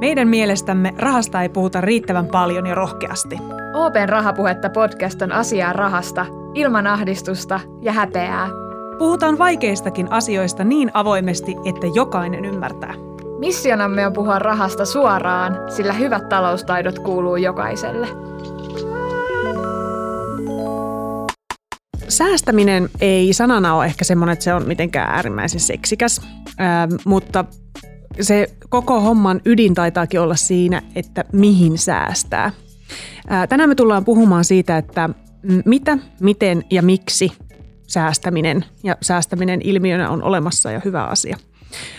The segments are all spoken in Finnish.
Meidän mielestämme rahasta ei puhuta riittävän paljon ja rohkeasti. Open Rahapuhetta podcast on asiaa rahasta, ilman ahdistusta ja häpeää. Puhutaan vaikeistakin asioista niin avoimesti, että jokainen ymmärtää. Missionamme on puhua rahasta suoraan, sillä hyvät taloustaidot kuuluu jokaiselle. Säästäminen ei sanana ole ehkä semmoinen, että se on mitenkään äärimmäisen seksikäs, ähm, mutta se koko homman ydin taitaakin olla siinä, että mihin säästää. Tänään me tullaan puhumaan siitä, että mitä, miten ja miksi säästäminen ja säästäminen ilmiönä on olemassa ja hyvä asia.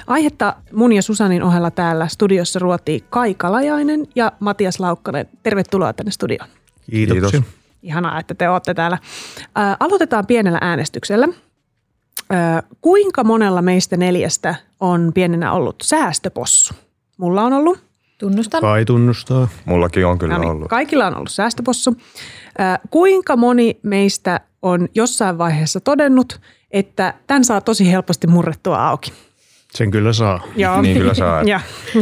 Aihetta mun ja Susanin ohella täällä studiossa ruotii Kai Kalajainen ja Matias Laukkanen. Tervetuloa tänne studioon. Kiitos. Kiitos. Ihanaa, että te olette täällä. Ää, aloitetaan pienellä äänestyksellä. Ää, kuinka monella meistä neljästä on pienenä ollut säästöpossu? Mulla on ollut. Tunnustan. Kai tunnustaa. Mullakin on kyllä No niin, ollut. Kaikilla on ollut säästöpossu. Ää, kuinka moni meistä on jossain vaiheessa todennut, että tämän saa tosi helposti murrettua auki? Sen kyllä saa. Joo. Niin kyllä saa. ja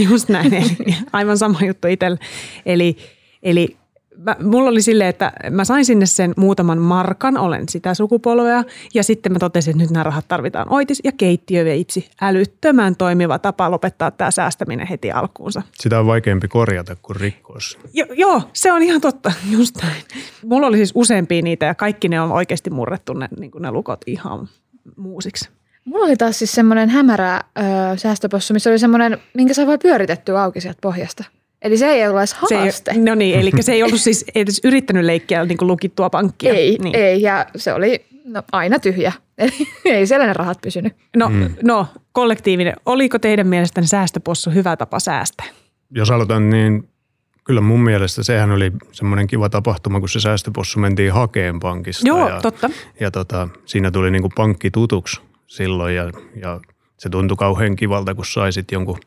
just näin. Eli aivan sama juttu itselle. Eli, eli mä, mulla oli silleen, että mä sain sinne sen muutaman markan, olen sitä sukupolvea, ja sitten mä totesin, että nyt nämä rahat tarvitaan oitis, ja keittiöveitsi, älyttömän toimiva tapa lopettaa tämä säästäminen heti alkuunsa. Sitä on vaikeampi korjata kuin rikkoa se. Jo, joo, se on ihan totta, just näin. Mulla oli siis useampia niitä, ja kaikki ne on oikeasti murrettu ne, niin ne lukot ihan muusiksi. Mulla oli taas siis semmoinen hämärä ö, säästöpossu, missä oli semmoinen, minkä saa vaan pyöritettyä auki sieltä pohjasta. Eli se ei ollut edes Se haaste. ei, no niin, eli se ei ollut siis edes yrittänyt leikkiä niin kuin lukittua pankkia. ei, niin. ei, ja se oli no, aina tyhjä. Eli ei siellä ne rahat pysynyt. No, mm. no, kollektiivinen. Oliko teidän mielestänne säästöpossu hyvä tapa säästää? Jos aloitan, niin kyllä mun mielestä sehän oli semmoinen kiva tapahtuma, kun se säästöpossu mentiin hakeen pankista. Joo, ja, totta. Ja tota, siinä tuli niin kuin pankki tutuksi silloin ja, ja se tuntui kauhean kivalta, kun saisit jonkun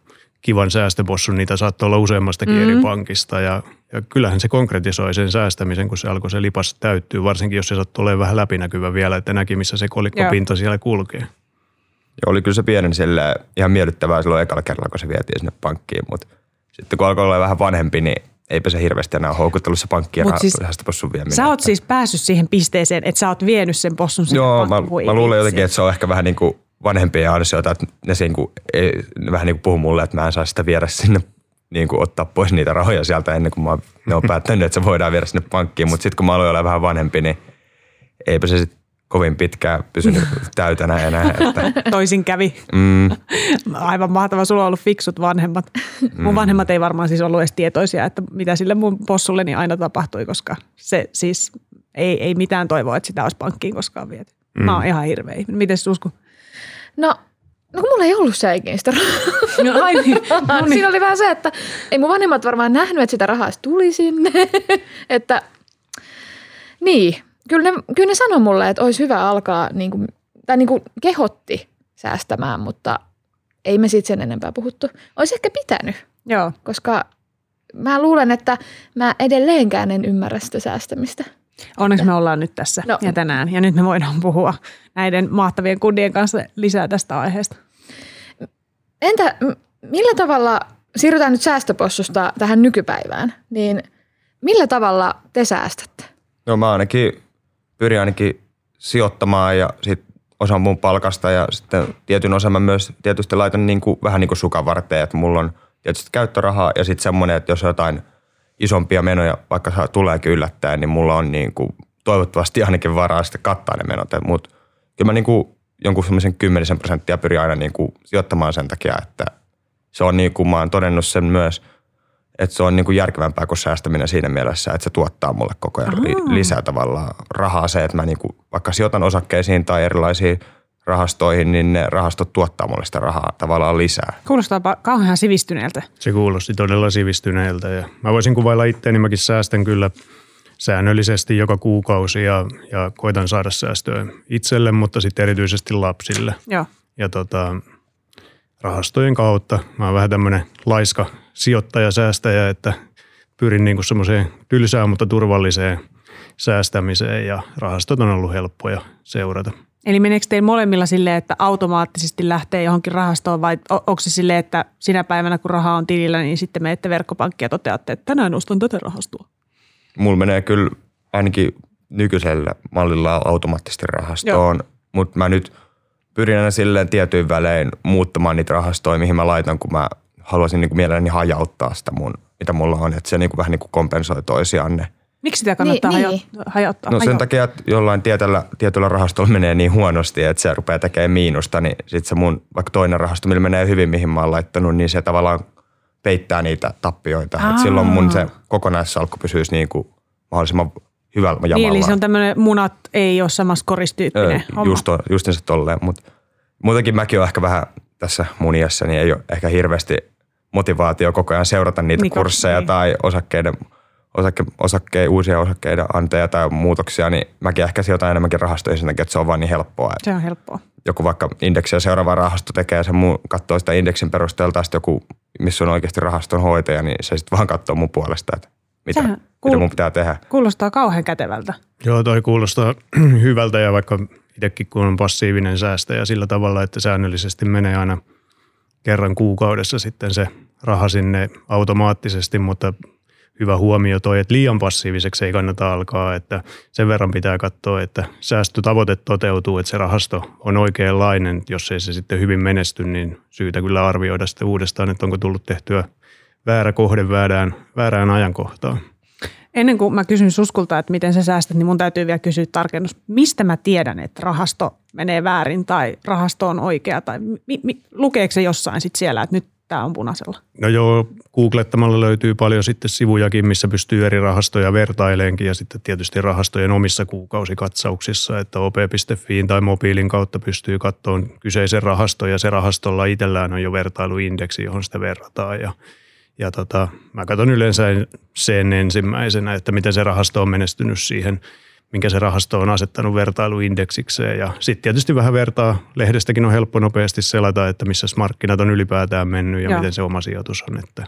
kivan säästöpossun. Niitä saattoi olla useammastakin mm. eri pankista ja, ja kyllähän se konkretisoi sen säästämisen, kun se alkoi se lipas täyttyy, varsinkin jos se sattuu olemaan vähän läpinäkyvä vielä, että näki missä se kolikkopinta siellä kulkee. Ja oli kyllä se pienen sille ihan miellyttävää silloin ekalla kerralla, kun se vietiin sinne pankkiin, mutta sitten kun alkoi olla vähän vanhempi, niin eipä se hirveästi enää houkuttellut se pankki ja siis possun vieminen. Sä oot siis päässyt siihen pisteeseen, että sä oot vienyt sen possun sinne Joo, mä, mä luulen jotenkin, että se on ehkä vähän niin kuin vanhempien ansiota, että ne, niin kuin, ei, ne vähän niin kuin puhuu mulle, että mä en saa sitä viedä sinne niin kuin ottaa pois niitä rahoja sieltä ennen kuin mä, ne on päättänyt, että se voidaan viedä sinne pankkiin. Mutta sitten kun mä aloin olla vähän vanhempi, niin eipä se sitten kovin pitkään pysynyt täytänä enää. Että, Toisin kävi. mm, Aivan mahtava, sulla on ollut fiksut vanhemmat. Mun vanhemmat ei varmaan siis ollut edes tietoisia, että mitä sille mun possulleni aina tapahtui, koska se siis ei, ei mitään toivoa, että sitä olisi pankkiin koskaan viety. Mä oon ihan hirveä. Miten Susku? No, no kun mulla ei ollut sitä rahaa. No, ai niin. No niin. Siinä oli vähän se, että ei mun vanhemmat varmaan nähnyt, että sitä rahaa tuli sinne. että niin, kyllä ne, kyllä ne sanoi mulle, että olisi hyvä alkaa, niin kuin, tai niin kuin kehotti säästämään, mutta ei me siitä sen enempää puhuttu. Olisi ehkä pitänyt, Joo. koska mä luulen, että mä edelleenkään en ymmärrä sitä säästämistä. Onneksi me ollaan nyt tässä No. ja tänään. Ja nyt me voidaan puhua näiden mahtavien kundien kanssa lisää tästä aiheesta. Entä millä tavalla, siirrytään nyt säästöpossusta tähän nykypäivään, niin millä tavalla te säästätte? no mä ainakin pyrin ainakin sijoittamaan ja sit osan mun palkasta ja sitten tietyn osan mä myös tietysti laitan niin kuin, vähän niin kuin sukavarteen, että mulla on tietysti käyttörahaa ja sitten semmoinen, että jos on jotain isompia menoja, vaikka tuleekin yllättäen, niin mulla on niin kuin, toivottavasti ainakin varaa sitten kattaa ne menot. Mutta kyllä mä niin kuin, jonkun semmoisen kymmenisen prosenttia pyrin aina niin kuin, sijoittamaan sen takia, että se on niin kuin mä oon todennut sen myös, että se on niin kuin järkevämpää kuin säästäminen siinä mielessä, että se tuottaa mulle koko ajan li- lisää tavallaan rahaa se, että mä niin kuin, vaikka sijoitan osakkeisiin tai erilaisiin rahastoihin, niin ne rahastot tuottaa mulle sitä rahaa tavallaan lisää. Kuulostaa kauhean sivistyneeltä. Se kuulosti todella sivistyneeltä ja mä voisin kuvailla itseäni, mäkin säästän kyllä säännöllisesti joka kuukausi ja, ja koitan saada säästöä itselle, mutta sitten erityisesti lapsille. Joo. Ja tota, rahastojen kautta mä oon vähän tämmöinen laiska sijoittaja, säästäjä, että pyrin niinku semmoiseen tylsään, mutta turvalliseen säästämiseen ja rahastot on ollut helppoja seurata. Eli meneekö teillä molemmilla silleen, että automaattisesti lähtee johonkin rahastoon vai onko se silleen, että sinä päivänä kun raha on tilillä, niin sitten menette verkkopankkiin ja toteatte, että tänään ostan tätä rahastoa? Mulla menee kyllä ainakin nykyisellä mallilla automaattisesti rahastoon, mutta mä nyt pyrin aina silleen tietyin välein muuttamaan niitä rahastoja, mihin mä laitan, kun mä haluaisin niin kuin mielelläni hajauttaa sitä mun, mitä mulla on, että se niin kuin vähän niin kuin kompensoi toisiaan ne. Miksi sitä kannattaa Niin, hajo- niin. hajauttaa? No sen Hajo- takia, että jollain tietyllä, tietyllä rahastolla menee niin huonosti, että se rupeaa tekemään miinusta, niin sitten se mun vaikka toinen rahasto, millä menee hyvin, mihin mä oon laittanut, niin se tavallaan peittää niitä tappioita. Aa. Et silloin mun se kokonaissalkku pysyisi niin kuin mahdollisimman hyvällä jamalla. Niin, eli se on tämmöinen munat ei ole samassa koristyyppinen Öö, homma. just, on- justiinsa tolleen, mutta muutenkin mäkin olen ehkä vähän tässä mun iässä, niin ei ole ehkä hirveästi motivaatio koko ajan seurata niitä Niin, niin, kursseja niin. tai osakkeiden, osakke, osakke, uusia osakkeiden anteja tai muutoksia, niin mäkin ehkä sijoitan enemmänkin rahastoihin sen takia, että se on vaan niin helppoa. Se on helppoa. joku vaikka indeksiä seuraava rahasto tekee sen mun, katsoo sitä indeksin perusteella, tai sitten joku, missä on oikeasti rahaston hoitaja, niin se sitten vaan katsoo mun puolesta, että mitä, Sehän mitä kuul- mun pitää tehdä. Kuulostaa kauhean kätevältä. Joo, toi kuulostaa hyvältä ja vaikka itsekin kun on passiivinen säästäjä sillä tavalla, että säännöllisesti menee aina kerran kuukaudessa sitten se raha sinne automaattisesti, mutta hyvä huomio toi, että liian passiiviseksi ei kannata alkaa, että sen verran pitää katsoa, että säästötavoite toteutuu, että se rahasto on oikeanlainen. Jos ei se sitten hyvin menesty, niin syytä kyllä arvioida sitten uudestaan, että onko tullut tehtyä väärä kohde väärään, väärään ajankohtaan. Ennen kuin mä kysyn Suskulta, että miten sä säästät, niin mun täytyy vielä kysyä tarkennus. Mistä mä tiedän, että rahasto menee väärin tai rahasto on oikea? Tai mi, mi, lukeeko se jossain sit siellä, että nyt tämä on punaisella? No joo, googlettamalla löytyy paljon sitten sivujakin, missä pystyy eri rahastoja vertaileenkin ja sitten tietysti rahastojen omissa kuukausikatsauksissa, että op.fiin tai mobiilin kautta pystyy katsomaan kyseisen rahaston ja se rahastolla itsellään on jo vertailuindeksi, johon sitä verrataan ja ja tota, mä katson yleensä sen ensimmäisenä, että miten se rahasto on menestynyt siihen, minkä se rahasto on asettanut vertailuindeksikseen. Ja sitten tietysti vähän vertaa, lehdestäkin on helppo nopeasti selata, että missä markkinat on ylipäätään mennyt ja Joo. miten se oma sijoitus on. Että,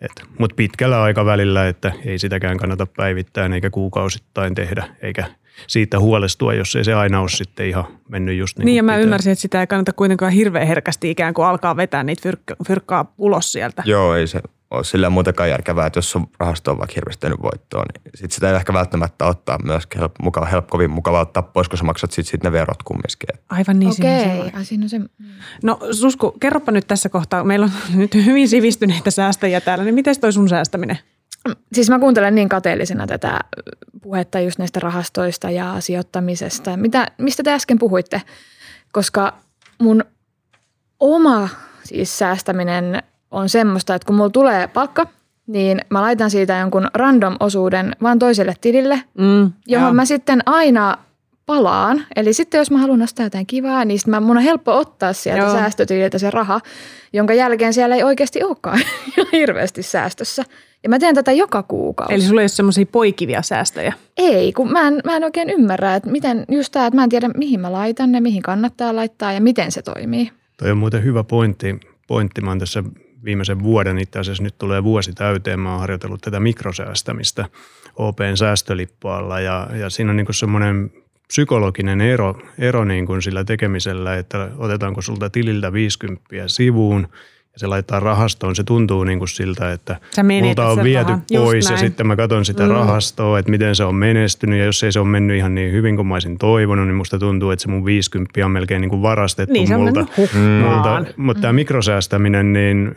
et, Mutta pitkällä aikavälillä, että ei sitäkään kannata päivittäin eikä kuukausittain tehdä, eikä siitä huolestua, jos ei se aina ole sitten ihan mennyt just niin, Niin, ja mä pitää. ymmärsin, että sitä ei kannata kuitenkaan hirveän herkästi ikään kuin alkaa vetää niitä fyrk- fyrkkaa ulos sieltä. Joo, ei se ole sillä muutenkaan järkevää, että jos on rahasto on vaikka hirveästi tehnyt voittoa, niin sit sitä ei ehkä välttämättä ottaa myöskään help, mukava, help, kovin mukava ottaa pois, kun sä maksat sit, sit ne verot kumminkin. Aivan niin, siinä on Okei, ai siinä on se. No Susku, kerropa nyt tässä kohtaa, meillä on nyt hyvin sivistyneitä säästäjiä täällä, niin miten toi sun säästäminen? Siis mä kuuntelen niin kateellisena tätä puhetta just näistä rahastoista ja sijoittamisesta. Mitä, mistä te äsken puhuitte? Koska mun oma siis säästäminen on semmoista, että kun mulla tulee palkka, niin mä laitan siitä jonkun random osuuden vaan toiselle tilille, Mm, johon joo. mä sitten aina palaan. Eli sitten jos mä haluan ostaa jotain kivaa, niin sitten mä, mun on helppo ottaa sieltä Joo. Säästötililtä se raha, jonka jälkeen siellä ei oikeasti olekaan hirveästi säästössä. Ja mä teen tätä joka kuukausi. Eli sulla ei ole semmoisia poikivia säästöjä. Ei, kun mä en, mä en oikein ymmärrä, että miten just tämä, että mä en tiedä mihin mä laitan ne, mihin kannattaa laittaa ja miten se toimii. Toi on muuten hyvä pointti. pointti. Mä oon tässä viimeisen vuoden, itse asiassa nyt tulee vuosi täyteen, mä oon harjoitellut tätä mikrosäästämistä OPn säästölippualla. Ja, ja siinä on niin semmoinen psykologinen ero, ero niin kuin sillä tekemisellä, että otetaanko sulta tililtä 50 sivuun ja se laittaa rahastoon. Se tuntuu niin kuin siltä, että multa on viety. Just pois ja näin. sitten mä katson sitä Mm. mm. rahastoa, että miten se on menestynyt ja jos ei se ole mennyt ihan niin hyvin kuin mä olisin toivonut, niin musta tuntuu, että se mun 50 on melkein niin kuin varastettu Niin, multa. multa. Mutta tämä mikrosäästäminen, niin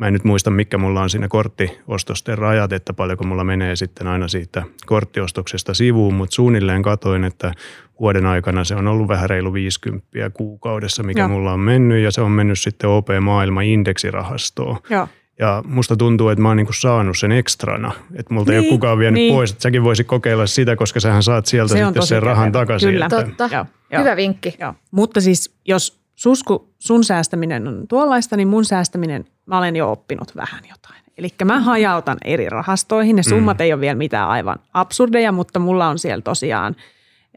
mä en nyt muista, mikä mulla on siinä korttiostosten rajat, että paljonko mulla menee sitten aina siitä korttiostoksesta sivuun, mutta suunnilleen katoin, että vuoden aikana se on ollut vähän reilu 50 kuukaudessa, mikä Joo. Mulla on mennyt, ja se on mennyt sitten OP Maailma indeksirahastoon. Joo. Ja musta tuntuu, että mä oon niinku saanut sen ekstrana, että multa ei Niin, ole kukaan vienyt niin. niin. pois, että säkin voisit kokeilla sitä, koska sähän saat sieltä Se sitten sen rahan takaisin. Kyllä. että- Totta. Joo, joo. Hyvä vinkki. Joo. Mutta siis jos Susku, sun säästäminen on tuollaista, niin mun säästäminen, mä olen jo oppinut vähän jotain. Eli mä hajautan eri rahastoihin. Ne summat mm. ei ole vielä mitään aivan absurdeja, mutta mulla on siellä tosiaan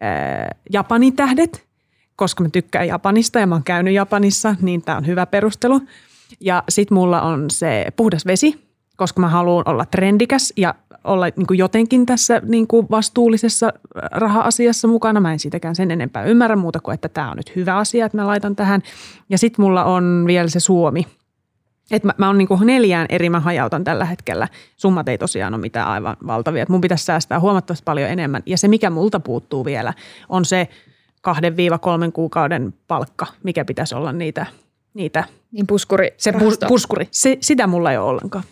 ää, Japanin tähdet, koska mä tykkään Japanista ja mä oon käynyt Japanissa, niin tämä on hyvä perustelu. Ja sit mulla on se puhdas vesi, koska mä haluan olla trendikäs ja olla niin kuin jotenkin tässä niin kuin vastuullisessa raha-asiassa mukana. Mä en siitäkään sen enempää ymmärrä muuta kuin, että tämä on nyt hyvä asia, että mä laitan tähän. Ja sitten mulla on vielä se Suomi. Et mä, mä oon niin kuin neljään eri, mä hajautan tällä hetkellä. Summat ei tosiaan ole mitään aivan valtavia. Et mun pitäisi säästää huomattavasti paljon enemmän. Ja se, mikä multa puuttuu vielä, on se kahden viiva kolmen kuukauden palkka, mikä pitäisi olla niitä, niitä Niin puskuri. se pu- puskuri. Se, sitä mulla ei ole ollenkaan.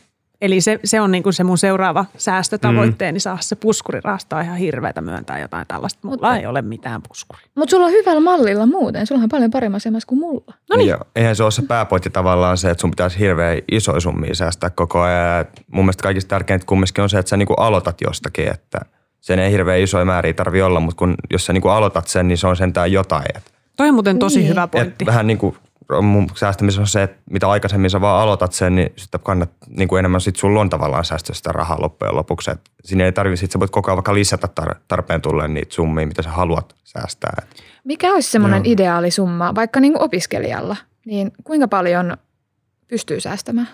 Eli se, se on niin kuin se mun seuraava säästötavoitteeni, mm. saada se puskuri rahastaa ihan hirveätä myöntää jotain tällaista. Mulla Mutta- ei ole mitään puskuria. Mutta sulla on hyvällä mallilla muuten. Sulla on paljon paremmassa asemassa kuin mulla. No niin. Ja eihän se ole se pääpointti tavallaan se, että sun pitäisi hirveän isoja summia säästää koko ajan. Et mun mielestä kaikista tärkeintä kumminkin on se, että sä niinku aloitat jostakin, että sen ei hirveän isoja määriä tarvi olla, mutta kun, jos sä niinku aloitat sen, niin se on sentään jotain. Et, Toi on muuten tosi Niin. hyvä et pointti. vähän niin kuin säästämisessä on se, että mitä aikaisemmin sä vaan aloitat sen, niin sitten kannat niin kuin enemmän sit sulla on tavallaan säästöä sitä rahaa loppujen lopuksi. Et siinä ei tarvitse, sit sä voit koko ajan vaikka lisätä tar- tarpeen tulleen niitä summia, mitä sä haluat säästää. Et Mikä olisi semmoinen Joo. ideaalisumma, vaikka niin kuin opiskelijalla? Niin kuinka paljon pystyy säästämään?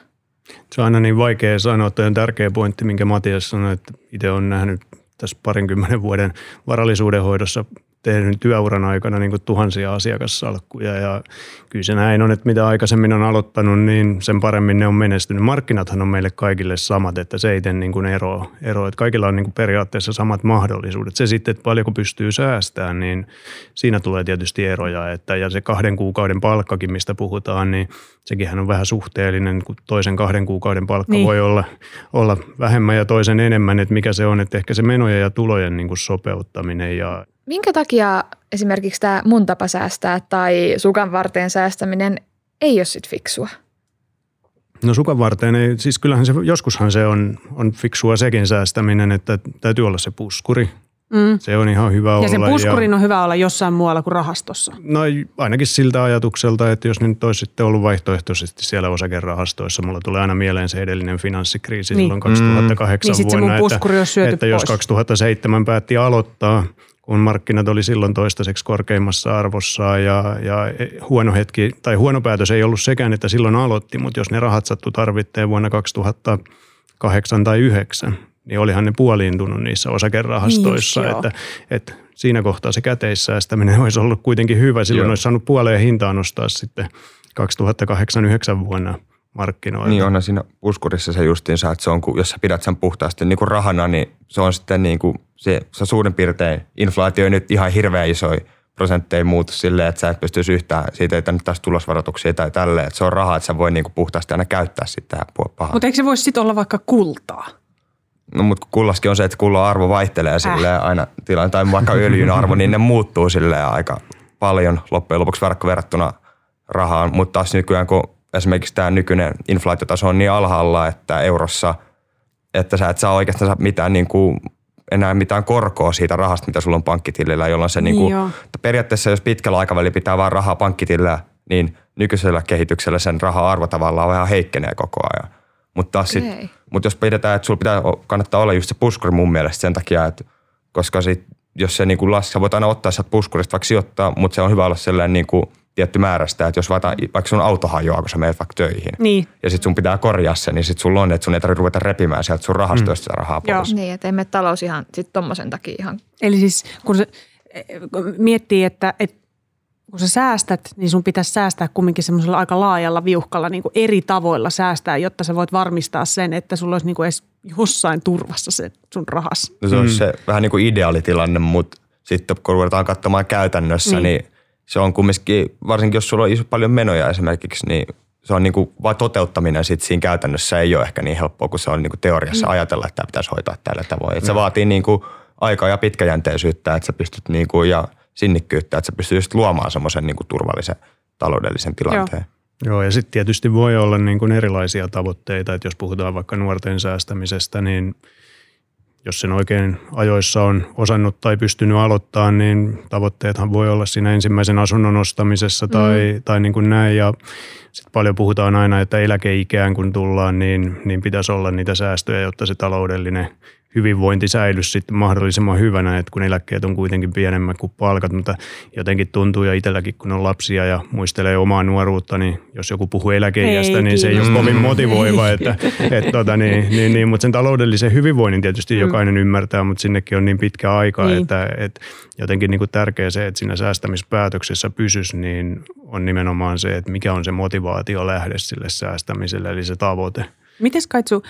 Se on aina niin vaikea sanoa, että on tärkeä pointti, minkä Matias sanoi, että itse on nähnyt tässä parinkymmenen vuoden varallisuuden hoidossa tehnyt työuran aikana niin tuhansia asiakassalkkuja ja kyllä se näin on, että mitä aikaisemmin on aloittanut, niin sen paremmin ne on menestynyt. Markkinathan on meille kaikille samat, että se ei tee niin kuin ero, ero, että kaikilla on niin periaatteessa samat mahdollisuudet. Se sitten, että paljonko pystyy säästämään, niin siinä tulee tietysti eroja, että ja se kahden kuukauden palkkakin, mistä puhutaan, niin sekin on vähän suhteellinen, kun toisen kahden kuukauden palkka Niin. niin. voi olla, olla vähemmän ja toisen enemmän, että mikä se on, että ehkä se menojen ja tulojen niin kuin sopeuttaminen ja Minkä takia esimerkiksi tämä mun tapa säästää tai sukan varteen säästäminen ei ole sit fiksua? No sukan varteen, ei, siis kyllähän se, joskushan se on, on fiksua sekin säästäminen, että täytyy olla se puskuri. Mm. Se on ihan hyvä olla. Ja sen puskurin on hyvä olla jossain muualla kuin rahastossa. No ainakin siltä ajatukselta, että jos nyt olisi sitten ollut vaihtoehtoisesti siellä osakerahastoissa, mulla tulee aina mieleen se edellinen finanssikriisi Niin. silloin 2008 Niin sit se mun vuonna, puskuri olisi syöty että jos pois. 2007 päätti aloittaa, kun markkinat oli silloin toistaiseksi korkeimmassa arvossa ja, ja huono hetki, tai huono päätös ei ollut sekään, että silloin aloitti, mutta jos ne rahat sattu tarvitteen vuonna 2008 tai 2009, niin olihan ne puoliintunut niissä osakerahastoissa, Niin että, että siinä kohtaa se käteissäästäminen olisi ollut kuitenkin hyvä. Silloin Joo. olisi saanut puoleen hintaan nostaa sitten 2008-2009 vuonna markkinoilta. Niin onhan siinä puskurissa se justiinsa, että se on, kun, jos sä pidät sen puhtaasti niin kuin rahana, niin se on sitten niin kuin se, se suurin piirtein, inflaatio ei nyt ihan hirveän isoja prosentteja muutu silleen, että sä et pystyisi yhtään, siitä ei tänne taas tulosvaroituksia tai tälleen, että se on rahaa, että sä voi niin kuin puhtaasti aina käyttää sitä pahaa. Mutta eikö se voisi sitten olla vaikka kultaa? No mutta kullaskin on se, että kullan arvo vaihtelee silleen aina tilanne, tai vaikka öljyn arvo, niin ne muuttuu silleen aika paljon loppujen lopuksi verkko verrattuna rahaan. Mutta taas nykyään, kun esimerkiksi tämä nykyinen inflaatiotaso on niin alhaalla, että eurossa, että sä et saa oikeastaan mitään niin kuin, enää mitään korkoa siitä rahasta, mitä sulla on pankkitilillä, jolloin se niin kuin, Joo. periaatteessa jos pitkällä aikavälillä pitää vaan rahaa pankkitilillä, niin nykyisellä kehityksellä sen raha-arvo tavallaan vähän heikkenee koko ajan. Mutta taas sit, mut jos pidetään, että sulla pitää, kannattaa olla just se puskuri mun mielestä sen takia, että koska sit, jos se niin kuin sä voit aina ottaa sieltä puskurista vaikka sijoittaa, mutta se on hyvä olla sellainen niin kuin tietty määrästä, että jos vaikka, vaikka sun auto hajoaa, kun sä menet vaikka töihin, Niin. ja sitten sun pitää korjaa se, niin sitten sulla on, että sun ei tarvitse ruveta repimään sieltä sun rahastoista sitä rahaa Joo. pois. Niin, että ei mene talous ihan sit tommosen takia ihan. Eli siis kun se kun miettii, että, että kun sä säästät, niin sun pitäisi säästää kumminkin semmoisella aika laajalla viuhkalla niin kuin eri tavoilla säästää, jotta sä voit varmistaa sen, että sulla olisi niin kuin edes jossain turvassa se sun rahas. No se on se vähän niin kuin ideaalitilanne, mutta sitten kun ruvetaan katsomaan käytännössä, Niin. niin, se on kumminkin, varsinkin jos sulla on iso paljon menoja esimerkiksi, niin se on niin kuin, vaan toteuttaminen sit siinä käytännössä ei ole ehkä niin helppoa, kun se on niin kuin teoriassa ajatella, että tämä pitäisi hoitaa tällä tavoin. Et se vaatii niin kuin aikaa ja pitkäjänteisyyttä, että sä pystyt niin kuin, ja sinnikkyyttä, että sä pystyt just luomaan semmoisen niin kuin turvallisen taloudellisen tilanteen. Joo, ja sitten tietysti voi olla niin kuin erilaisia tavoitteita, että jos puhutaan vaikka nuorten säästämisestä, niin jos sen oikein ajoissa on osannut tai pystynyt aloittaa, niin tavoitteethan voi olla siinä ensimmäisen asunnon ostamisessa tai, mm. tai niin kuin näin. Ja sitten paljon puhutaan aina, että eläkeikään kun tullaan, niin, niin pitäisi olla niitä säästöjä, jotta se taloudellinen hyvinvointi säilyisi sitten mahdollisimman hyvänä, että kun eläkkeet on kuitenkin pienemmät kuin palkat, mutta jotenkin tuntuu ja itselläkin kun on lapsia ja muistelee omaa nuoruutta, niin jos joku puhuu eläkeijästä, niin se ei ole kovin motivoiva, että, et, tota, niin, niin, niin, mutta sen taloudellisen hyvinvoinnin tietysti mm. jokainen ymmärtää, mutta sinnekin on niin pitkä aika, niin. että, että jotenkin niin kuin tärkeä se, että siinä säästämispäätöksessä pysyisi, niin on nimenomaan se, että mikä on se motivaatio lähde sille säästämiselle, eli se tavoite. Miten Kaitsu,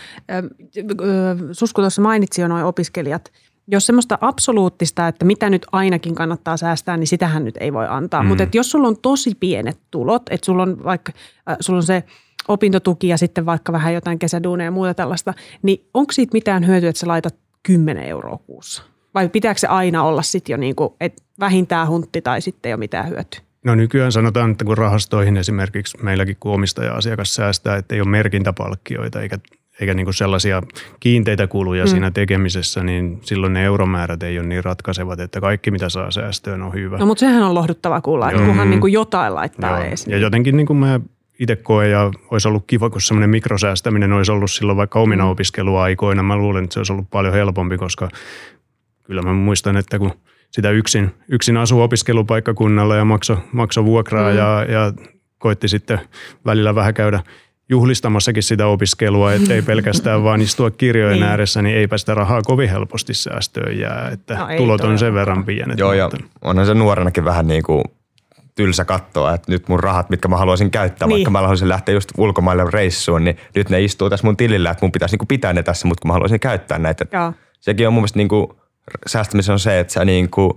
Susku tuossa mainitsi jo noin opiskelijat, jos semmoista absoluuttista, että mitä nyt ainakin kannattaa säästää, niin sitähän nyt ei voi antaa. Mm. Mutta jos sulla on tosi pienet tulot, että sulla on vaikka äh, sulla on se opintotuki ja sitten vaikka vähän jotain kesäduuneja ja muuta tällaista, niin onko siitä mitään hyötyä, että sä laitat 10 euroa kuussa? Vai pitääkö se aina olla sitten jo niin kuin, että vähintään huntti tai sitten ole mitään hyötyä? No nykyään sanotaan, että kun rahastoihin esimerkiksi meilläkin kun omistaja-asiakas säästää, että ei ole merkintäpalkkioita eikä, eikä niin kuin sellaisia kiinteitä kuluja mm. siinä tekemisessä, niin silloin ne euromäärät ei ole niin ratkaisevat, että kaikki mitä saa säästöön on hyvä. No mutta sehän on lohduttava kuulla, että kunhan niin kuin jotain laittaa Joo. Ja jotenkin niin kuin mä itse koen ja olisi ollut kiva, kun semmoinen mikrosäästäminen olisi ollut silloin vaikka omina mm. opiskeluaikoina. Mä luulen, että se olisi ollut paljon helpompi, koska kyllä mä muistan, että kun – sitä yksin, yksin asu opiskelupaikkakunnalla ja makso, makso vuokraa mm. ja, ja koitti sitten välillä vähän käydä juhlistamassakin sitä opiskelua, ettei pelkästään vaan istua kirjojen niin. ääressä, niin eipä sitä rahaa kovin helposti säästöön jää, että no tulot on sen verran pienet. Joo, ja onhan se nuorenakin vähän niin kuin tylsä katsoa, että nyt mun rahat, mitkä mä haluaisin käyttää, niin. vaikka mä haluaisin lähteä just ulkomaille reissuun, niin nyt ne istuu tässä mun tilillä, että mun pitäisi niin kuin pitää ne tässä, mutta kun mä haluaisin käyttää näitä. Joo. Sekin on mun mielestä niin kuin säästämisen on se, että sä niin kuin,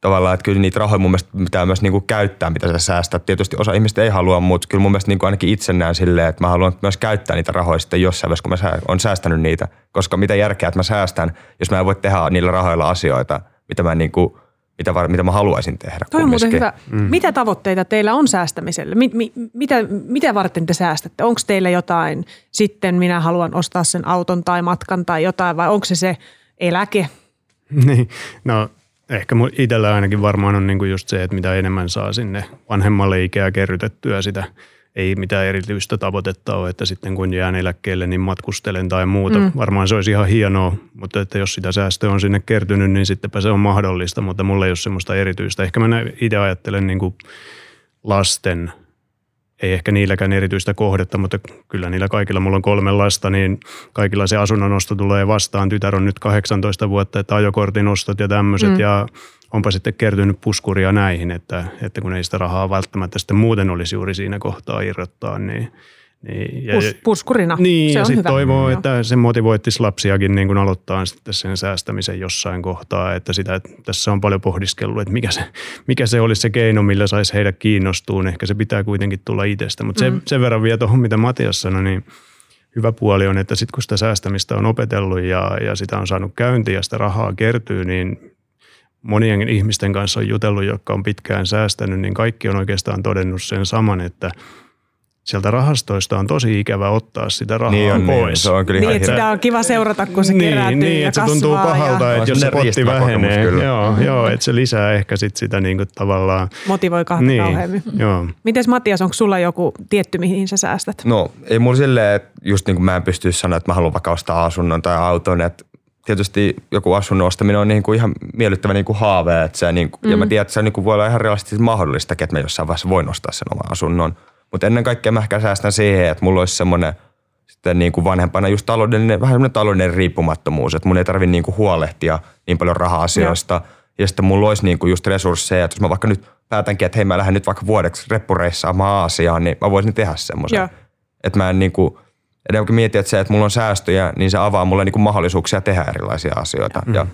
tavallaan, että kyllä niitä rahoja mun mielestä pitää myös niin kuin käyttää, mitä sä säästät. Tietysti osa ihmistä ei halua, mutta kyllä mun mielestä niin kuin ainakin itse näen silleen, että mä haluan myös käyttää niitä rahoja sitten jossain vaiheessa, kun mä on säästänyt niitä. Koska mitä järkeä, että mä säästän, jos mä en voi tehdä niillä rahoilla asioita, mitä mä niin kuin, mitä, var, mitä mä haluaisin tehdä. Toi on muuten hyvä. Mm. Mitä tavoitteita teillä on säästämiselle? Mi, mi, mitä, mitä varten te säästätte? Onko teillä jotain, sitten minä haluan ostaa sen auton tai matkan tai jotain, vai onko se se eläke? Niin, no ehkä itsellä ainakin varmaan on niinku just se, että mitä enemmän saa sinne vanhemmalle ikää kerrytettyä sitä, ei mitään erityistä tavoitetta ole, että sitten kun jään eläkkeelle, niin matkustelen tai muuta. Mm. Varmaan se olisi ihan hienoa, mutta että jos sitä säästöä on sinne kertynyt, niin sittenpä se on mahdollista, mutta mulla ei ole semmoista erityistä. Ehkä mä itse ajattelen niin kuin lasten – ei ehkä niilläkään erityistä kohdetta, mutta kyllä niillä kaikilla, mulla on kolme lasta, niin kaikilla se asunnon osto tulee vastaan. Tytär on nyt 18 vuotta, että ajokortin ostot ja tämmöiset mm. ja onpa sitten kertynyt puskuria näihin, että, että kun ei sitä rahaa välttämättä sitten muuten olisi juuri siinä kohtaa irrottaa, niin – niin, ja, Pus, puskurina, niin, se ja sitten toivoo, että se motivoittisi lapsiakin niin kuin aloittaa sitten sen säästämisen jossain kohtaa. Että sitä, että tässä on paljon pohdiskellut, että mikä se, mikä se olisi se keino, millä saisi heidät kiinnostuun. Ehkä se pitää kuitenkin tulla itsestä. Mutta mm. se, sen verran vielä tuohon, mitä Matias sanoi, niin hyvä puoli on, että sitten kun sitä säästämistä on opetellut ja, ja sitä on saanut käyntiin ja sitä rahaa kertyy, niin monien ihmisten kanssa on jutellut, jotka on pitkään säästänyt, niin kaikki on oikeastaan todennut sen saman, että – sieltä rahastoista on tosi ikävä ottaa sitä rahaa niin on, niin pois. Niin, se on kyllä niin, että sitä on kiva seurata, kun se niin, kerääntyy niin, ja että se tuntuu pahalta, ja... että jos se potti vähenee. Kyllä. Joo, joo, että se lisää ehkä sit sitä niin kuin tavallaan. Motivoi kahta niin, kauheammin. Joo. Mites Mattias, onko sulla joku tietty, mihin sä säästät? No ei mulla silleen, että just niin kuin mä en pysty sanoa, että mä haluan vaikka ostaa asunnon tai auton, että tietysti joku asunnon ostaminen on niin kuin ihan miellyttävä niin kuin haave. Että se niin kuin, mm. Ja mä mm. tiedän, että se niin kuin voi olla ihan realistisesti mahdollista, että mä jossain vaiheessa voin ostaa sen oman asunnon – mutta ennen kaikkea mä ehkä säästän siihen, että mulla olisi semmoinen sitten niin kuin vanhempana just taloudellinen, vähän semmoinen taloudellinen riippumattomuus, että mun ei tarvitse niin kuin huolehtia niin paljon raha-asioista. Ja, ja sitten mulla olisi niin kuin just resursseja, että jos mä vaikka nyt päätänkin, että hei mä lähden nyt vaikka vuodeksi reppureissaamaan Aasiaan, niin mä voisin tehdä semmoisen. Että mä en niin kuin, edelleen mietin, että se, että mulla on säästöjä, niin se avaa mulle niin kuin mahdollisuuksia tehdä erilaisia asioita. Ja, ja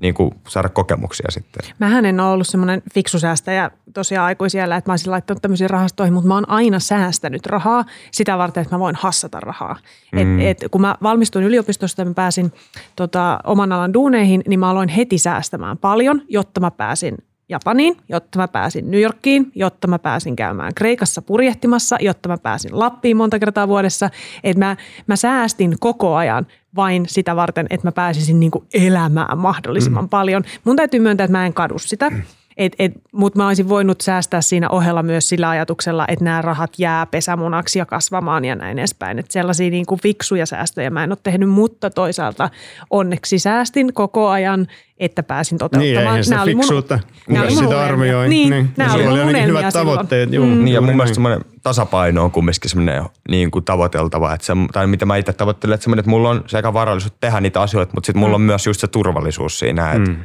niin kuin saada kokemuksia sitten. Mähän en ole ollut semmoinen fiksusäästäjä tosiaan aikuisiellä, että mä olisin laittanut tämmöisiin rahastoihin, mutta mä oon aina säästänyt rahaa sitä varten, että mä voin hassata rahaa. Mm. Et, et, kun mä valmistuin yliopistosta ja mä pääsin tota, oman alan duuneihin, niin mä aloin heti säästämään paljon, jotta mä pääsin Japaniin, jotta mä pääsin New Yorkiin, jotta mä pääsin käymään Kreikassa purjehtimassa, jotta mä pääsin Lappiin monta kertaa vuodessa. Että mä, mä säästin koko ajan vain sitä varten, että mä pääsisin niin kuin elämään mahdollisimman mm. paljon. Mun täytyy myöntää, että mä en kadu sitä. Et, et, Mutta mä olisin voinut säästää siinä ohella myös sillä ajatuksella, että nämä rahat jää pesämunaksi ja kasvamaan ja näin edespäin. Et sellaisia niin kuin fiksuja säästöjä mä en ole tehnyt, mutta toisaalta onneksi säästin koko ajan, että pääsin toteuttamaan. Niin, eihän sitä fiksuutta, kun sitä arvioi. Niin, niin. nämä oli mun hyvät silloin. tavoitteet. Juu, mm. Niin, ja mun mielestä semmoinen tasapaino on kumminkin semmoinen niin kuin tavoiteltava, että se, tai mitä mä itse tavoittelen, että semmoinen, että mulla on sekä varallisuus tehdä niitä asioita, mutta sitten mulla mm. on myös just se turvallisuus siinä, että mm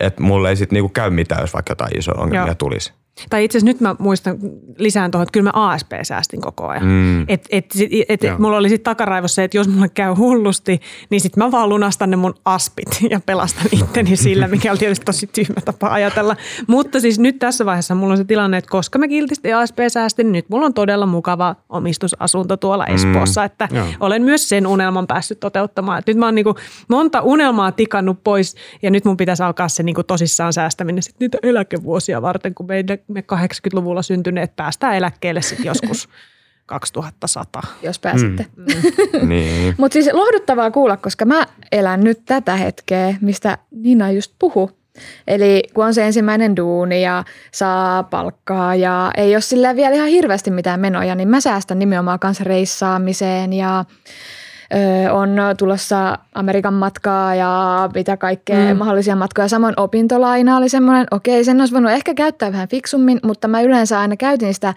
että mulle ei sitten niinku käy mitään, jos vaikka jotain isoja ongelmia Joo. tulisi. Tai itse asiassa nyt mä muistan lisään tuohon, että kyllä mä ASP säästin koko ajan. Mm. Että et, et, et mulla oli sitten takaraivossa se, että jos mulle käy hullusti, niin sitten mä vaan lunastan ne mun aspit ja pelastan itteni sillä, mikä oli tietysti tosi tyhmä tapa ajatella. Mutta siis nyt tässä vaiheessa mulla on se tilanne, että koska mä kiltisti ASP säästin, niin nyt mulla on todella mukava omistusasunto tuolla mm. Espoossa. Mm. Että Joo. olen myös sen unelman päässyt toteuttamaan. Et nyt mä oon niinku monta unelmaa tikannut pois ja nyt mun pitäisi alkaa se niinku tosissaan säästäminen sit niitä eläkevuosia varten, kun meidän me 80-luvulla syntyneet päästään eläkkeelle sitten joskus 2100. Jos pääsitte. Mm. mm. niin. Mutta siis lohduttavaa kuulla, koska mä elän nyt tätä hetkeä, mistä Nina just puhu. Eli kun on se ensimmäinen duuni ja saa palkkaa ja ei ole sillä vielä ihan hirveästi mitään menoja, niin mä säästän nimenomaan kanssa reissaamiseen ja on tulossa Amerikan matkaa ja mitä kaikkea mm. mahdollisia matkoja. Samoin opintolaina oli semmoinen, okei, sen olisi voinut ehkä käyttää vähän fiksummin, mutta mä yleensä aina käytin sitä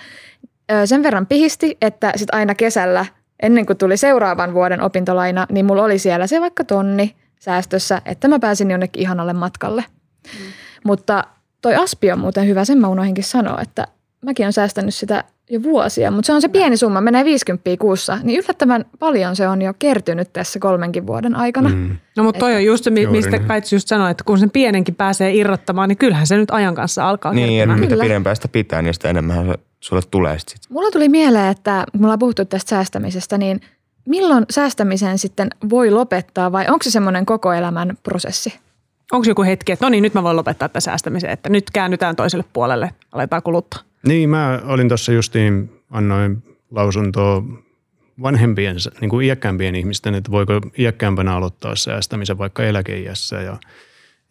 sen verran pihisti, että sitten aina kesällä, ennen kuin tuli seuraavan vuoden opintolaina, niin mulla oli siellä se vaikka tonni säästössä, että mä pääsin jonnekin ihanalle matkalle. Mm. Mutta toi aspi on muuten hyvä, sen mä unohinkin sanoa, että mäkin olen säästänyt sitä jo vuosia, mutta se on se pieni summa, menee 50 kuussa, niin yllättävän paljon se on jo kertynyt tässä kolmenkin vuoden aikana. Mm. No mutta toi on just se, mistä Kaitsi just sanoi, että kun sen pienenkin pääsee irrottamaan, niin kyllähän se nyt ajan kanssa alkaa Niin, ja mitä pidempään sitä pitää, niin sitä enemmän se sulle tulee sitten. Mulla tuli mieleen, että kun me ollaan puhuttu tästä säästämisestä, niin milloin säästämisen sitten voi lopettaa vai onko se semmoinen koko elämän prosessi? Onko joku hetki, että no niin, nyt mä voin lopettaa tätä säästämisen, että nyt käännytään toiselle puolelle, aletaan kuluttaa? Niin, mä olin tuossa justiin, annoin lausuntoa vanhempien, niin kuin iäkkäämpien ihmisten, että voiko iäkkäämpänä aloittaa säästämisen vaikka eläkeiässä ja,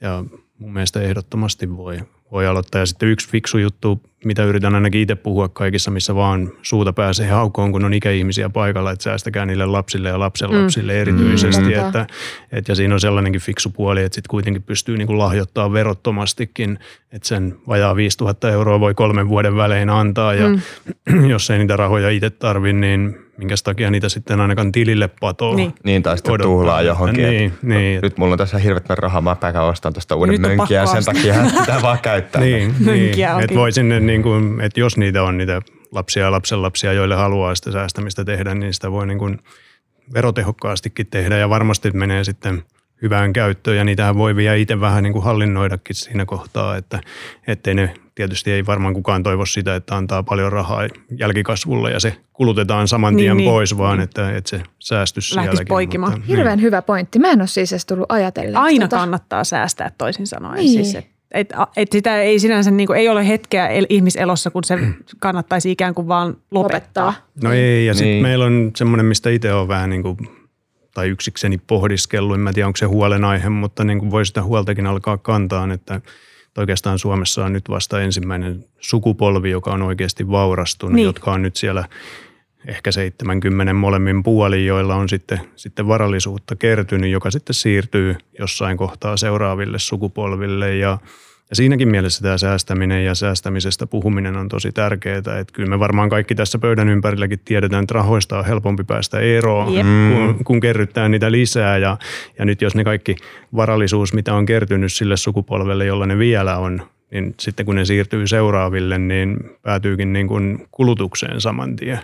ja mun mielestä ehdottomasti voi, voi aloittaa. Ja sitten yksi fiksu juttu, mitä yritän ainakin itse puhua kaikissa, missä vaan suuta pääsee haukoon, kun on ikäihmisiä paikalla, että säästäkää niille lapsille ja lapsenlapsille mm. erityisesti. Mm, että, että, ja siinä on sellainenkin fiksu puoli, että sitten kuitenkin pystyy niin kuin lahjoittamaan verottomastikin, että sen vajaa 5000 euroa voi kolmen vuoden välein antaa ja mm. jos ei niitä rahoja itse tarvi, niin minkä takia niitä sitten ainakaan tilille patoo. Niin, niin tai sitten odottaa. tuhlaa johonkin. Niin, niin. Nyt mulla on tässä hirveän rahaa, mä pääkään ostaa tuosta uuden mönkkiä ja sen takia pitää vaan käyttää. niin, niin. että voi sinne niin kuin, että jos niitä on niitä lapsia ja lapsenlapsia, joille haluaa sitä säästämistä tehdä, niin sitä voi niin kuin verotehokkaastikin tehdä ja varmasti menee sitten hyvään käyttöön ja niitähän voi vielä itse vähän niin kuin hallinnoidakin siinä kohtaa, että ettei ne tietysti ei varmaan kukaan toivo sitä, että antaa paljon rahaa jälkikasvulle ja se kulutetaan saman tien niin, niin. pois, niin, vaan että, että se säästys sielläkin. poikimaan. Mutta, Hirveän niin. hyvä pointti. Mä en ole siis edes tullut ajatella. Aina tota... kannattaa säästää toisin sanoen. Niin. Siis, että et, et sitä ei sinänsä niin kuin, ei ole hetkeä el, ihmiselossa, kun se kannattaisi ikään kuin vaan lopettaa. No ei, ja sitten niin. meillä on semmoinen, mistä itse on vähän niin kuin, tai yksikseni pohdiskellut, en mä tiedä onko se huolenaihe, mutta niin kuin voi sitä huoltakin alkaa kantaa, että oikeastaan Suomessa on nyt vasta ensimmäinen sukupolvi, joka on oikeasti vaurastunut, niin. jotka on nyt siellä ehkä 70 molemmin puolin, joilla on sitten, sitten varallisuutta kertynyt, joka sitten siirtyy jossain kohtaa seuraaville sukupolville ja ja siinäkin mielessä tämä säästäminen ja säästämisestä puhuminen on tosi tärkeää. Että kyllä me varmaan kaikki tässä pöydän ympärilläkin tiedetään, että rahoista on helpompi päästä eroon, yep. kun, kun kerryttää niitä lisää. Ja, ja nyt jos ne kaikki varallisuus, mitä on kertynyt sille sukupolvelle, jolla ne vielä on, niin sitten kun ne siirtyy seuraaville, niin päätyykin niin kuin kulutukseen saman tien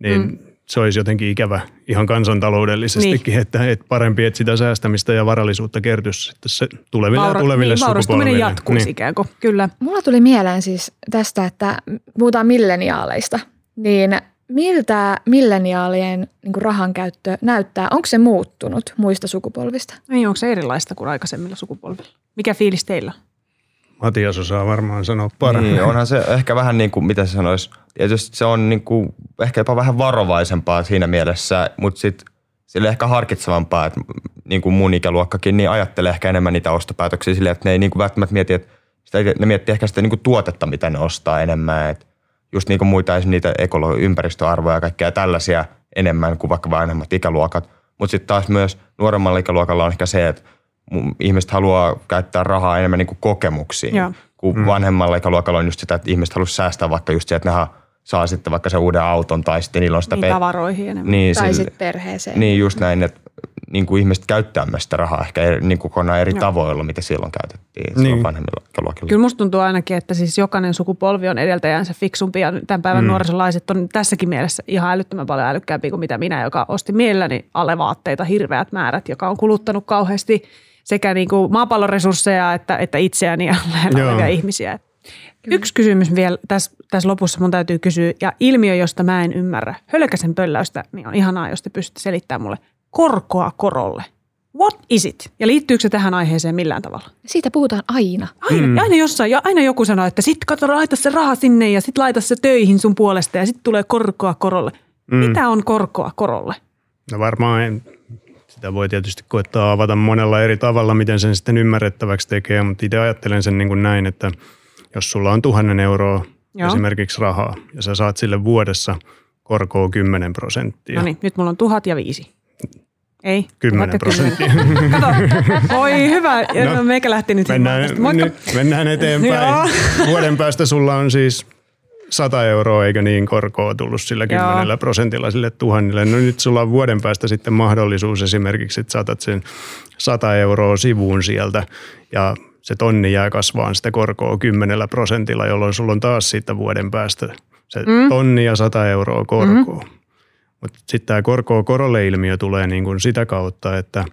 niin mm. Se olisi jotenkin ikävä ihan kansantaloudellisestikin, niin. että, että parempi, että sitä säästämistä ja varallisuutta kertyisi sitten se tuleville Vaura, tuleville niin, sukupolville. jatkuisi niin. ikään kuin, kyllä. Mulla tuli mieleen siis tästä, että puhutaan milleniaaleista, niin miltä milleniaalien niin rahan käyttö näyttää? Onko se muuttunut muista sukupolvista? Niin, onko se erilaista kuin aikaisemmilla sukupolvilla? Mikä fiilis teillä Matias osaa varmaan sanoa paremmin. Niin, onhan se ehkä vähän niin kuin, mitä se sanoisi, tietysti se on niin kuin, ehkä jopa vähän varovaisempaa siinä mielessä, mutta sitten sille ehkä harkitsevampaa, että niin kuin mun ikäluokkakin, niin ajattelee ehkä enemmän niitä ostopäätöksiä silleen, että ne ei niin kuin välttämättä mieti, että sitä, ne miettii ehkä sitä niin kuin tuotetta, mitä ne ostaa enemmän, että just niin kuin muita niitä ekolo- ympäristöarvoja ja kaikkea tällaisia enemmän kuin vaikka vanhemmat ikäluokat. Mutta sitten taas myös nuoremmalla ikäluokalla on ehkä se, että ihmiset haluaa käyttää rahaa enemmän niin kuin kokemuksiin. Joo. Kun mm. vanhemmalla ikäluokalla on just sitä, että ihmiset haluaa säästää vaikka just se, että ne saa sitten vaikka se uuden auton tai sitten niillä on sitä... Niin, tavaroihin enemmän. Niin, Tai sille- sitten perheeseen. Niin just näin, että niin kuin ihmiset käyttää myös sitä rahaa ehkä eri, niin kuin kokonaan eri tavoilla, mitä silloin käytettiin silloin Niin. vanhemmilla ikäluokilla. Kyllä musta tuntuu ainakin, että siis jokainen sukupolvi on edeltäjänsä fiksumpi ja tämän päivän mm. nuorisolaiset on tässäkin mielessä ihan älyttömän paljon älykkäämpiä kuin mitä minä, joka osti mielelläni alevaatteita hirveät määrät, joka on kuluttanut kauheasti sekä niin kuin maapallon resursseja että, että itseäni ja lähellä ihmisiä. Yksi kysymys vielä tässä, tässä lopussa mun täytyy kysyä, ja ilmiö, josta mä en ymmärrä, hölkäsen pölläystä, niin on ihanaa, jos te pystytte selittämään mulle korkoa korolle. What is it? Ja liittyykö se tähän aiheeseen millään tavalla? Siitä puhutaan aina. Aina, mm. aina jossain, ja aina joku sanoo, että sit kato, laita se raha sinne ja sit laita se töihin sun puolesta ja sitten tulee korkoa korolle. Mm. Mitä on korkoa korolle? No varmaan en- sitä voi tietysti koettaa avata monella eri tavalla, miten sen sitten ymmärrettäväksi tekee, mutta itse ajattelen sen niin kuin näin, että jos sulla on tuhannen euroa Joo. Esimerkiksi rahaa ja sä saat sille vuodessa korkoa 10 prosenttia. No niin, nyt mulla on tuhat ja viisi. Ei, 10 tuhat ja prosenttia. Voi hyvä. No, No, meikä lähti nyt Mennään, nyt mennään eteenpäin. Vuoden päästä sulla on siis 100 euroa, eikö niin, korkoa tullut sillä Joo. 10 prosentilla sille tuhannille. No nyt sulla on vuoden päästä sitten mahdollisuus esimerkiksi, että saatat sen 100 euroa sivuun sieltä ja se tonni jää kasvaan sitä korkoa 10 prosentilla, jolloin sulla on taas siitä vuoden päästä se mm. tonni ja 100 euroa korkoa. Mm-hmm. Mutta sitten tämä korkoa korolle ilmiö tulee niin kuin sitä kautta, että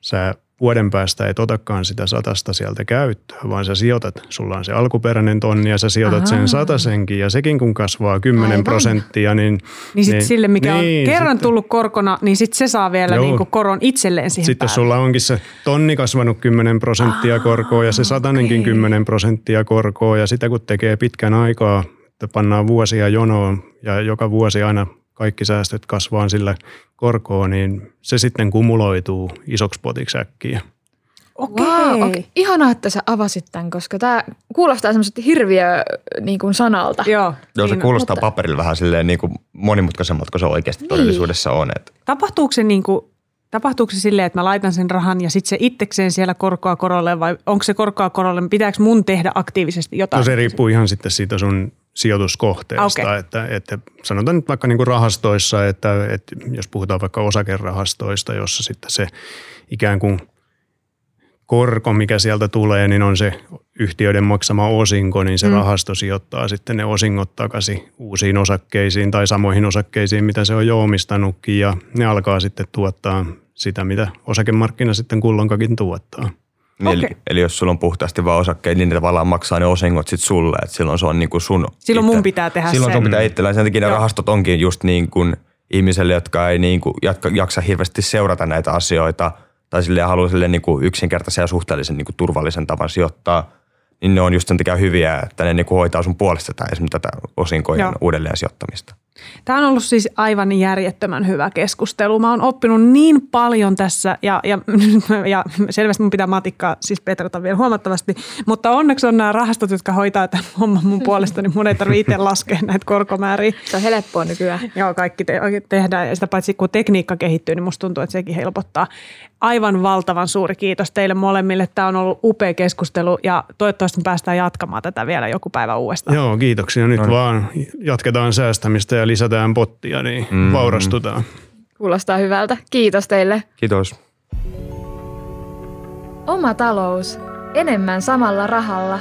sä vuoden päästä et otakaan sitä satasta sieltä käyttöön, vaan sä sijoitat, sulla on se alkuperäinen tonni ja sä sijoitat Ahaa. sen satasenkin ja sekin kun kasvaa 10 Aivan. prosenttia, niin... Niin sitten sille, mikä on niin, kerran sitten- tullut korkona, niin sitten se saa vielä Joo. niin kuin koron itselleen siihen Sitten päälle. sulla onkin se tonni kasvanut 10 prosenttia korkoa ja se satanenkin okei. 10 prosenttia korkoa ja sitä kun tekee pitkän aikaa, että pannaan vuosia jonoon ja joka vuosi aina kaikki säästöt kasvaa sillä korkoa, niin se sitten kumuloituu isoksi potiksi äkkiä. Okei. Wow, okay. Ihanaa, että sä avasit tämän, koska tämä kuulostaa semmoiselta hirviö niin kuin sanalta. Joo. Joo, se niin kuulostaa mutta- paperilla vähän silleen niin kuin monimutkaisemmalta kuin se oikeasti Niin. todellisuudessa on. Että Tapahtuuko se, niin kuin, tapahtuuko se silleen, että mä laitan sen rahan ja sitten se itsekseen siellä korkoa korolle vai onko se korkoa korolle, pitääkö mun tehdä aktiivisesti jotain? No se riippuu ihan sitten siitä sun sijoituskohteesta, Okei. että, että sanotaan nyt vaikka niin kuin rahastoissa, että, että jos puhutaan vaikka osakerahastoista, jossa sitten se ikään kuin korko, mikä sieltä tulee, niin on se yhtiöiden maksama osinko, niin se mm. rahasto sijoittaa sitten ne osingot takaisin uusiin osakkeisiin tai samoihin osakkeisiin, mitä se on jo omistanutkin ja ne alkaa sitten tuottaa sitä, mitä osakemarkkina sitten kulloinkakin tuottaa. Niin, eli, eli jos sulla on puhtaasti vaan osakkeet, niin ne tavallaan maksaa ne osingot sit sulle, että silloin se on niin kuin sun. Silloin mun itse- pitää tehdä Silloin se. sun pitää itsellään. Sen takia ne Joo. rahastot onkin just niin kuin ihmiselle, jotka ei niin kuin jatka, jaksa hirveästi seurata näitä asioita tai silleen haluaa silleen niin kuin yksinkertaisen ja suhteellisen niin kuin turvallisen tavan sijoittaa, niin ne on just sen takia hyviä, että ne niin kuin hoitaa sun puolesta tätä, esimerkiksi tätä osinkojen Joo. uudelleen sijoittamista. Tämä on ollut siis aivan järjettömän hyvä keskustelu. Mä oon oppinut niin paljon tässä ja, ja, ja selvästi mun pitää matikkaa siis petrata vielä huomattavasti. Mutta onneksi on nämä rahastot, jotka hoitaa tämän homman mun puolesta, niin mun ei tarvitse itse laskea näitä korkomääriä. Se on helppoa nykyään. Joo, kaikki te- tehdään ja sitä paitsi kun tekniikka kehittyy, niin musta tuntuu, että sekin helpottaa. Aivan valtavan suuri kiitos teille molemmille. Tämä on ollut upea keskustelu ja toivottavasti me päästään jatkamaan tätä vielä joku päivä uudestaan. Joo, kiitoksia. Nyt vaan jatketaan säästämistä ja lisätään pottia, niin mm. vaurastutaan. Kuulostaa hyvältä. Kiitos teille. Kiitos. Oma talous. Enemmän samalla rahalla.